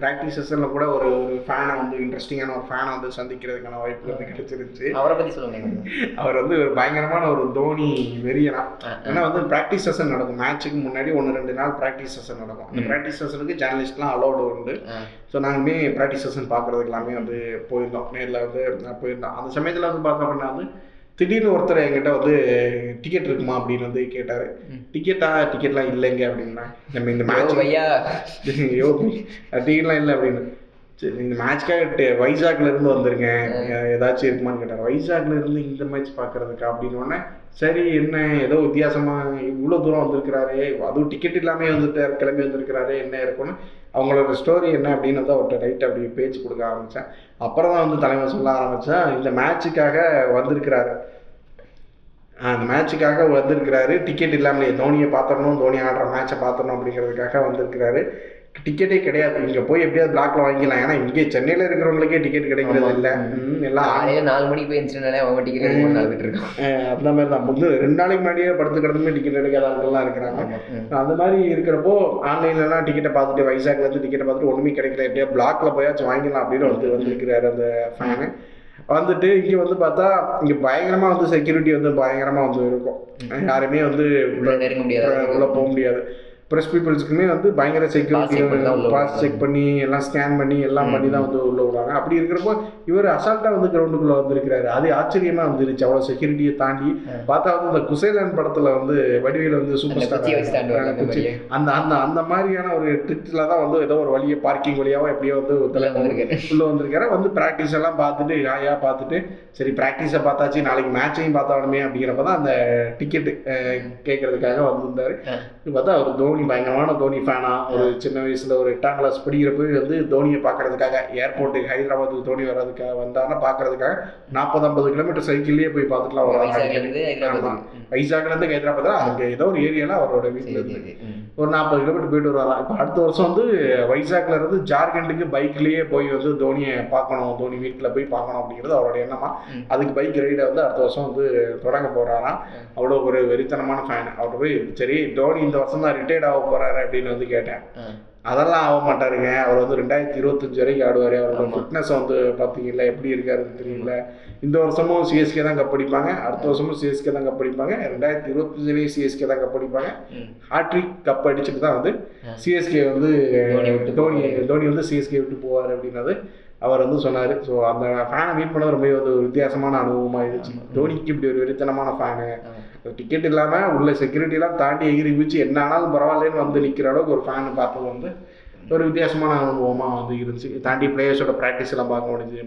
Practice செஷனில் கூட ஒரு ஒரு ஃபேனை வந்து இன்ட்ரெஸ்டிங்கான ஒரு ஃபேனை வந்து சந்திக்கிறதுக்கான வாய்ப்பு வந்து கிடைச்சிருச்சு. அவரை பத்தி சொல்லுங்க. அவர் வந்து ஒரு பயங்கரமான ஒரு தோனி வெறியனா. ஏன்னா வந்து ப்ராக்டிஸ் செஷன் நடக்கும். மேட்ச்சுக்கு முன்னாடி ஒன்று ரெண்டு நாள் ப்ராக்டிஸ் செஷன் நடக்கும். அந்த. ப்ராக்டிஸ் செஷனுக்கு ஜேர்னலிஸ்ட்லாம் அலௌடு உண்டு. ஸோ நாங்களுமே ப்ராக்டிஸ் செஷன் பார்க்குறதுக்கு எல்லாமே வந்து போயிருந்தோம். நேரில் வந்து போயிருந்தோம். அந்த சமயத்தில் வந்து பார்த்தோம் அப்படின்னா வந்து திடீர்னு ஒருத்தர் என்கிட்ட வந்து டிக்கெட் இருக்குமா? அப்படின்னு வந்து கேட்டார். டிக்கெட்டா டிக்கெட்லாம் இல்லைங்க. அப்படின்னா நம்ம இந்த மேட்ச் ஐயோ டிக்கெட்லாம் இல்லை அப்படின்னு. சரி இந்த மேட்ச்க்காக வைசாக்ல இருந்து வந்திருக்கேன். ஏதாச்சும் இருக்குமான்னு கேட்டார். வைசாக்ல இருந்து இந்த மேட்ச் பார்க்கறதுக்கா அப்படின்னு உடனே சரி என்ன ஏதோ வித்தியாசமா இவ்வளோ தூரம் வந்திருக்கிறாரு அதுவும் டிக்கெட் இல்லாமல் வந்துட்டு கிளம்பி வந்திருக்கிறாரு என்ன இருக்கும்னு அவங்களோட ஸ்டோரி என்ன அப்படின்னு வந்து அவர்கிட்ட ரைட் அப்படி பேச்சு கொடுக்க ஆரம்பித்தேன் அப்புறம் தான் வந்து தலைமை சொல்ல ஆரம்பித்தேன் இந்த மேட்சுக்காக வந்திருக்கிறாரு. அந்த மேட்சுக்காக வந்திருக்கிறாரு. டிக்கெட் இல்லாமலே தோனியை பார்த்துடணும் தோனி ஆடுற மேட்சை பார்த்துடணும் அப்படிங்கிறதுக்காக வந்திருக்கிறாரு. டிக்கெட்டே கிடையாது. இங்கே போய் எப்படியாவது பிளாக்ல வாங்கிக்கலாம். ஏன்னா இங்கே சென்னையில் இருக்கிறவங்களுக்கே டிக்கெட் கிடைக்கிறது. இல்லை. எல்லாம் காலையில நாலு மணிக்கு போய் இருந்துச்சுனாலே அவங்க டிக்கெட் இருக்கோம் ஆஹ் அந்த மாதிரி தான் வந்து ரெண்டு நாளைக்கு முன்னாடியே படுத்து கிடந்துமே டிக்கெட் எடுக்காத ஆட்கள்லாம் இருக்கிறாங்க. அந்த மாதிரி இருக்கிறப்போ ஆன்லைன்லலாம் டிக்கெட்டை பார்த்துட்டு வைசாக்ல இருந்து டிக்கெட்டை பார்த்துட்டு ஒன்றுமே கிடைக்கல. எப்படியா பிளாக்ல போயாச்சும் வாங்கிக்கலாம் அப்படின்னு வந்து வந்திருக்கிறாரு அந்த ஃபேனு வந்துட்டு இங்கே வந்து பார்த்தா இங்கே பயங்கரமாக வந்து செக்யூரிட்டி வந்து பயங்கரமாக வந்து இருக்கும். யாருமே வந்து நெருங்க முடியாது. உள்ள போக முடியாது. ப்ரெஸ் பீப்புள்ஸுக்குமே வந்து பயங்கர செக்யூரிட்டி பாஸ். செக் பண்ணி எல்லாம் ஸ்கேன் பண்ணி எல்லாம் பண்ணி தான் வந்து உள்ள விடுவாங்க. அப்படி இருக்கிறப்போ இவர் அசால்ட்டாக வந்து கிரவுண்டுக்குள்ளே வந்திருக்கிறாரு. அது ஆச்சரியமாக வந்துருச்சு. அவ்வளோ செக்யூரிட்டியை தாண்டி பார்த்தா வந்து இந்த குசேலன் படத்தில் வந்து வடிவேல் வந்து சூப்பர் அந்த தாண்டுவாங்க அந்த. அந்த அந்த அந்த மாதிரியான ஒரு ட்ரிக்ஸில் தான் வந்து ஏதோ ஒரு வழியை பார்க்கிங் வழியாவோ எப்படியோ வந்து உள்ள வந்திருக்காரு. வந்து ப்ராக்டிஸ் எல்லாம் பார்த்துட்டு ஹாயாக பார்த்துட்டு சரி ப்ராக்டிஸை பார்த்தாச்சு. நாளைக்கு மேட்சையும் பார்த்தாலுமே அப்படிங்கிறப்ப தான் அந்த டிக்கெட்டு கேட்கறதுக்காக வந்திருந்தாரு. பார்த்தா அவர் தோனி பயங்கரமான தோனி ஃபேனா ஒரு சின்ன வயசுல ஒரு எட்டாம் கிளாஸ் படிக்கிறப்ப வந்து தோனியை பார்க்கறதுக்காக ஏர்போர்ட்டுக்கு ஹைதராபாத்துக்கு தோனி வர்றதுக்காக வந்தாருன்னா பார்க்கறதுக்காக நாற்பது ஐம்பது கிலோமீட்டர் சைக்கிள்லேயே போய் பார்த்துட்டுலாம் வைசாக்ல வராங்க இருந்து ஹைதராபாத் அங்கே ஏதோ ஒரு ஏரியால அவரோட வீட்டில் இருந்து. ஒரு நாற்பது கிலோமீட்டர் போயிட்டு வருவாராம். இப்போ அடுத்த வருஷம் வந்து வைசாக்ல இருந்து ஜார்க்கண்டுக்கு பைக்லயே போய் வந்து தோனியை பார்க்கணும் தோனி வீட்டில் போய் பார்க்கணும் அப்படிங்கிறது அவரோட எண்ணமா. அதுக்கு பைக் ரைடை வந்து அடுத்த வருஷம் வந்து தொடங்க போறாராம். அவ்வளோ ஒரு வெறித்தனமான ஃபேன் அவர்கிட்ட போய் சரி தோனி இந்த வருஷம் தான் ரிட்டையர்ட் ஆக போறாரு அப்படின்னு வந்து கேட்டேன். அதெல்லாம் ஆக மாட்டாருங்க அவர் வந்து ரெண்டாயிரத்தி இருபத்தஞ்சு வரைக்கும் ஆடுவார் அவரோட. ஃபிட்னஸ் வந்து பார்த்தீங்கல்ல எப்படி இருக்காருன்னு தெரியல இந்த வருஷமும் சிஎஸ்கே தான் கப்படிப்பாங்க அடுத்த வருஷமும் சிஎஸ்கே தான் கப்படிப்பாங்க ரெண்டாயிரத்தி இருபத்தஞ்சுலேயும் சிஎஸ்கே தான் கப்படிப்பாங்க. ஹாட்ரிக் கப் அடிச்சுட்டு தான் வந்து. சிஎஸ்கே வந்து தோனி. தோனி வந்து சிஎஸ்கே விட்டு போவார் அப்படின்னது அவர் வந்து சொன்னார். ஸோ அந்த ஃபேனை மீட் பண்ணது ரொம்ப ஒரு வித்தியாசமான அனுபவமாக இருந்துச்சு. தோனிக்கு இப்படி ஒரு வெறித்தனமான ஃபேனு. டிக்கெட் இல்லாமல் உள்ள செக்யூரிட்டிலாம் தாண்டி எகிரி குதிச்சு என்ன ஆனாலும் பரவாயில்லன்னு வந்து நிற்கிற அளவுக்கு ஒரு ஃபேன் பார்த்தது வந்து ஒரு வித்தியாசமான அனுபவமாக வந்து இருந்துச்சு. தாண்டி பிளேயர்ஸோட ப்ராக்டிஸ் எல்லாம் பார்க்க முடிஞ்சுது.